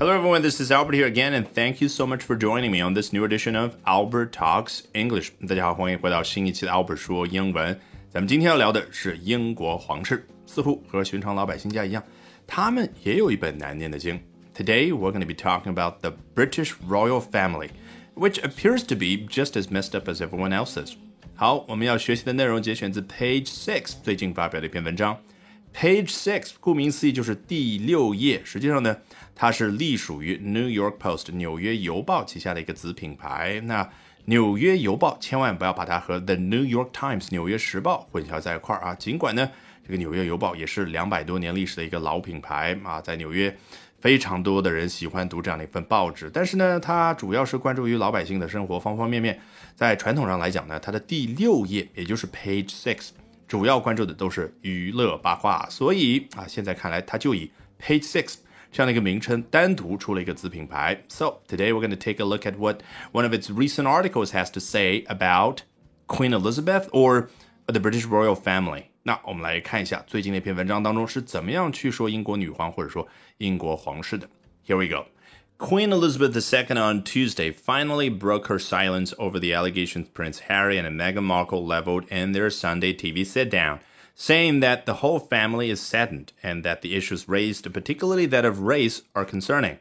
Hello, everyone. This is Albert here again, and thank you so much for joining me on this new edition of Albert Talks English. 大家好，欢迎回到新一期的 Albert 说英文。咱们今天要聊的是英国皇室，似乎和寻常老百姓家一样，他们也有一本难念的经。Today, we're going to be talking about the British royal family, which appears to be just as messed up as everyone else's. 好，我们要学习的内容节选自 Page Six 最近发表的一篇文章。 Page Six，顾名思义就是第六页。实际上呢，它是隶属于 New York Post 纽约邮报旗下的一个子品牌。那纽约邮报千万不要把它和 The New York Times 纽约时报混淆在一块儿啊！尽管呢，这个纽约邮报也是两百多年历史的一个老品牌啊，在纽约非常多的人喜欢读这样的一份报纸。但是呢，它主要是关注于老百姓的生活方方面面。在传统上来讲呢，它的第六页也就是 Page Six。主要关注的都是娱乐八卦，所以啊，现在看来它就以 Page Six 这样的一个名称单独出了一个子品牌。So today we're going to take a look at what one of its recent articles has to say about Queen Elizabeth or the British royal family。那我们来看一下最近那篇文章当中是怎么样去说英国女皇或者说英国皇室的。Here we go. Queen Elizabeth II on Tuesday finally broke her silence over the allegations Prince Harry and Meghan Markle leveled in their Sunday TV sit down, saying that the whole family is saddened and that the issues raised, particularly that of race, are concerning,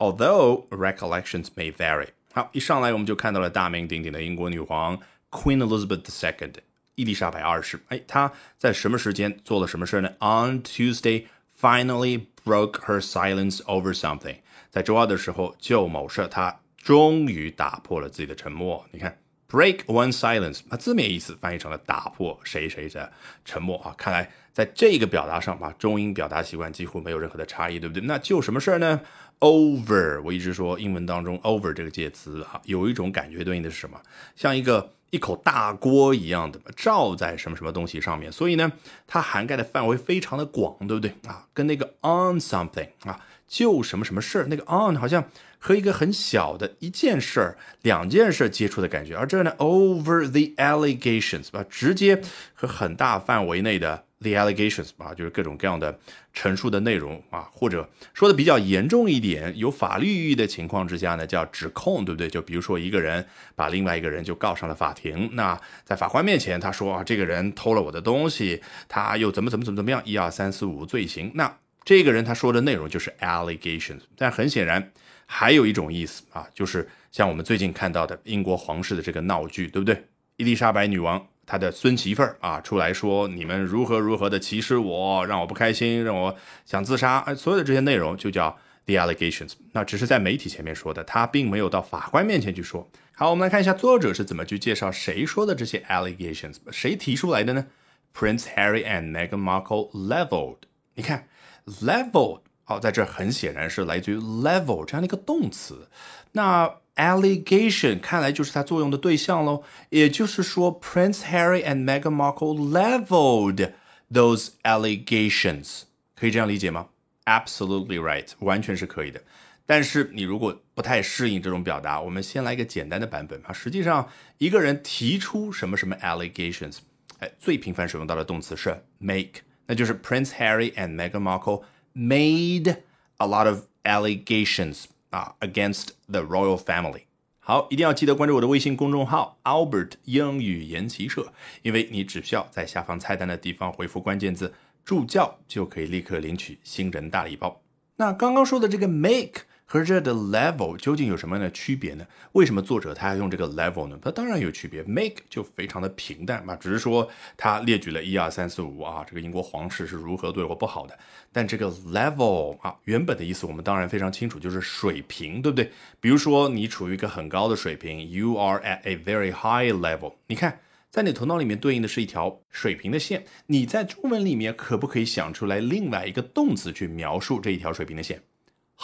although recollections may vary. 好，一上来我们就看到了大名鼎鼎的英国女皇 Queen Elizabeth II，伊丽莎白二世。哎，她在什么时间做了什么事呢？On Tuesday, Finally broke her silence over something. 在周二的时候，就某事，他终于打破了自己的沉默。你看，break one silence，它字面意思翻译成了打破谁谁的沉默啊。看来在这个表达上把，中英表达习惯几乎没有任何的差异，对不对？那就什么事儿呢？Over，我一直说英文当中 over 这个介词啊，有一种感觉对应的是什么？像一个一口大锅一样的罩在什么什么东西上面，所以呢，它涵盖的范围非常的广，对不对啊？跟那个 on something 啊。就什么什么事儿，那个 on 好像和一个很小的一件事儿、两件事接触的感觉，而这呢，over the allegations 吧，直接和很大范围内的 the allegations 吧，就是各种各样的陈述的内容啊，或者说的比较严重一点，有法律意义的情况之下呢，叫指控，对不对？就比如说一个人把另外一个人就告上了法庭，那在法官面前他说啊，这个人偷了我的东西，他又怎么怎么怎么怎么样，一二三四五罪行，那。这个人他说的内容就是 allegations，但很显然还有一种意思啊，就是像我们最近看到的英国皇室的这个闹剧，对不对？伊丽莎白女王他的孙媳妇儿啊出来说你们如何如何的歧视我，让我不开心，让我想自杀，哎，所有的这些内容就叫 the allegations。那只是在媒体前面说的，他并没有到法官面前去说。好，我们来看一下作者是怎么去介绍谁说的这些 allegations，谁提出来的呢？Prince Harry and Meghan Markle leveled，你看。leveled，好，在这很显然是来自于 level 这样的一个动词。那 allegation 看来就是它作用的对象喽。也就是说，Prince Harry and Meghan Markle leveled those allegations，可以这样理解吗？Absolutely right，完全是可以的。但是你如果不太适应这种表达，我们先来一个简单的版本啊。实际上，一个人提出什么什么 allegations，哎，最频繁使用到的动词是 make。那就是 Prince Harry and Meghan Markle made a lot of allegations 啊 against the royal family。好，一定要记得关注我的微信公众号 Albert 英语研习社，因为你只需要在下方菜单的地方回复关键字“助教”，就可以立刻领取新人大礼包。那刚刚说的这个 make。和这的 level 究竟有什么样的区别呢？为什么作者他要用这个 level 呢？它当然有区别，make 就非常的平淡嘛，只是说他列举了一二三四五啊，这个英国皇室是如何对我不好的。但这个 level 啊，原本的意思我们当然非常清楚，就是水平，对不对？比如说你处于一个很高的水平，you are at a very high level。你看，在你头脑里面对应的是一条水平的线，你在中文里面可不可以想出来另外一个动词去描述这一条水平的线？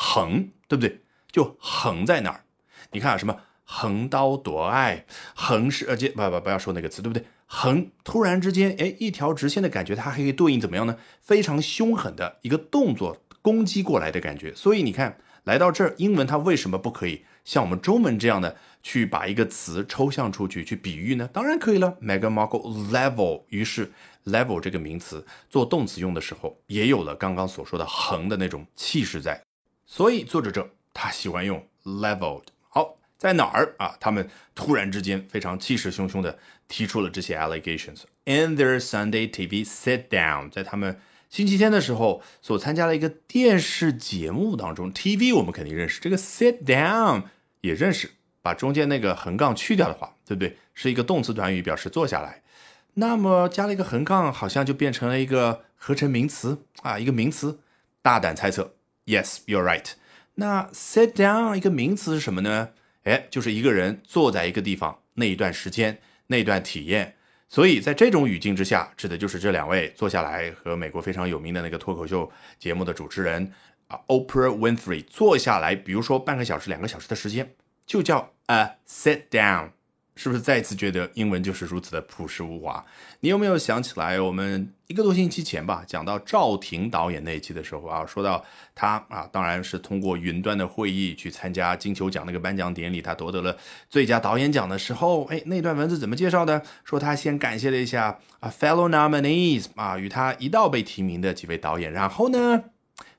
横，对不对？就横在那儿。你看啊，什么横刀夺爱，横是呃，接不不不要说那个词，对不对？横突然之间，哎，一条直线的感觉，它还可以对应怎么样呢？非常凶狠的一个动作攻击过来的感觉。所以你看，来到这儿，英文它为什么不可以像我们中文这样的去把一个词抽象出去去比喻呢？当然可以了。，megamarkle level，于是 level 这个名词做动词用的时候，也有了刚刚所说的横的那种气势在。所以作者这他喜欢用 leveled。好，在哪儿啊？他们突然之间非常气势汹汹的提出了这些 allegations。In their Sunday TV sit down，在他们星期天的时候所参加的一个电视节目当中，TV 我们肯定认识，这个 sit down 也认识。把中间那个横杠去掉的话，对不对？是一个动词短语，表示坐下来。那么加了一个横杠，好像就变成了一个合成名词啊，一个名词。大胆猜测，Yes, you're right。那 sit down 一个名词是什么呢？哎，就是一个人坐在一个地方那一段时间，那段体验。所以在这种语境之下，指的就是这两位坐下来和美国非常有名的那个脱口秀节目的主持人啊，Oprah Winfrey 坐下来，比如说半个小时、两个小时的时间。就叫 a sit down，是不是再次觉得英文就是如此的朴实无华？你有没有想起来我们一个多星期前吧，讲到赵婷导演那一期的时候啊，说到他啊，当然是通过云端的会议去参加金球奖那个颁奖典礼，他夺得了最佳导演奖的时候，哎，那段文字怎么介绍的？说他先感谢了一下啊 fellow nominees 啊，与他一道被提名的几位导演，然后呢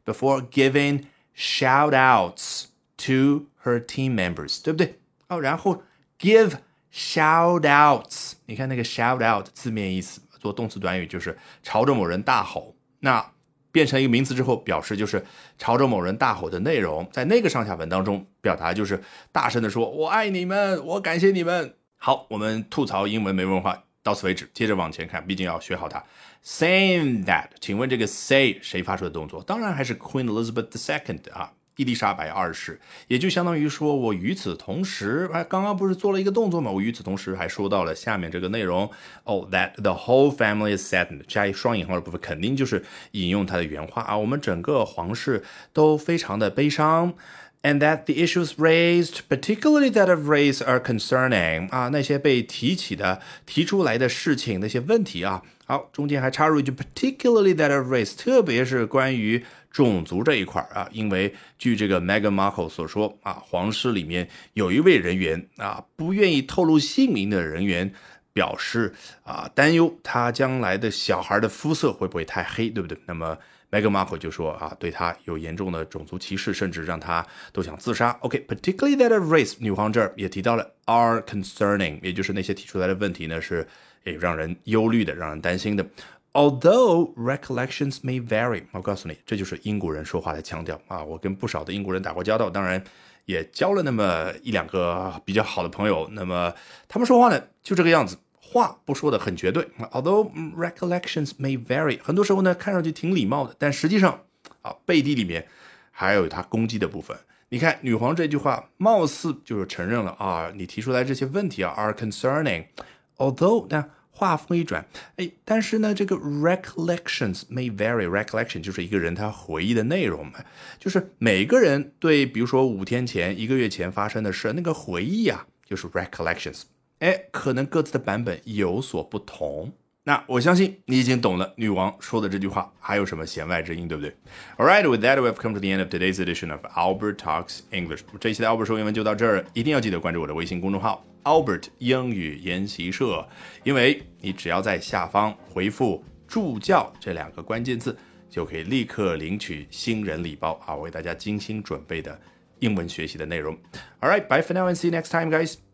，before giving shout outs to Her team members，对不对？哦，然后 give shout outs，你看那个 shout out 字面意思做动词短语就是朝着某人大吼。那变成一个名词之后，表示就是朝着某人大吼的内容，在那个上下文当中表达就是大声的说“我爱你们，我感谢你们”。好，我们吐槽英文没文化到此为止，接着往前看，毕竟要学好它。Saying that，请问这个 say 谁发出的动作？当然还是 Queen Elizabeth II 啊。伊丽莎白二世，也就相当于说，我与此同时，哎，刚刚不是做了一个动作吗？我与此同时还说到了下面这个内容。哦，that the whole family is saddened，加一双引号的部分肯定就是引用他的原话啊。我们整个皇室都非常的悲伤。And that the issues raised, particularly that of race, are concerning 啊，那些被提起的、提出来的事情，那些问题啊。好，中间还插入一句，particularly that of race，特别是关于种族这一块啊，因为据这个 Meghan Markle 所说啊，皇室里面有一位人员啊，不愿意透露姓名的人员表示啊，担忧他将来的小孩的肤色会不会太黑，对不对？那么。Meghan Markle 就说啊，对他有严重的种族歧视，甚至让他都想自杀。OK，particularly that race，女皇这儿也提到了 are concerning，也就是那些提出来的问题呢，是诶让人忧虑的，让人担心的。Although recollections may vary，我告诉你，这就是英国人说话的腔调啊。我跟不少的英国人打过交道，当然也交了那么一两个比较好的朋友。那么他们说话呢，就这个样子。话不说的很绝对，although recollections may vary，很多时候呢看上去挺礼貌的，但实际上啊背地里面还有他攻击的部分。你看女皇这句话，貌似就是承认了啊，你提出来这些问题啊，are concerning，although 那话锋一转，哎，但是呢这个 recollections may vary，recollection 就是一个人他回忆的内容嘛，就是每个人对比如说五天前、一个月前发生的事那个回忆啊，就是 recollections。哎，可能各自的版本有所不同。那我相信你已经懂了女王说的这句话还有什么弦外之音，对不对？All right, with that, we've come to the end of today's edition of Albert Talks English。这一期的 Albert 说英文就到这儿，一定要记得关注我的微信公众号 Albert 英语研习社，因为你只要在下方回复“助教”这两个关键字，就可以立刻领取新人礼包啊，为大家精心准备的英文学习的内容。All right, bye for now and see you next time, guys.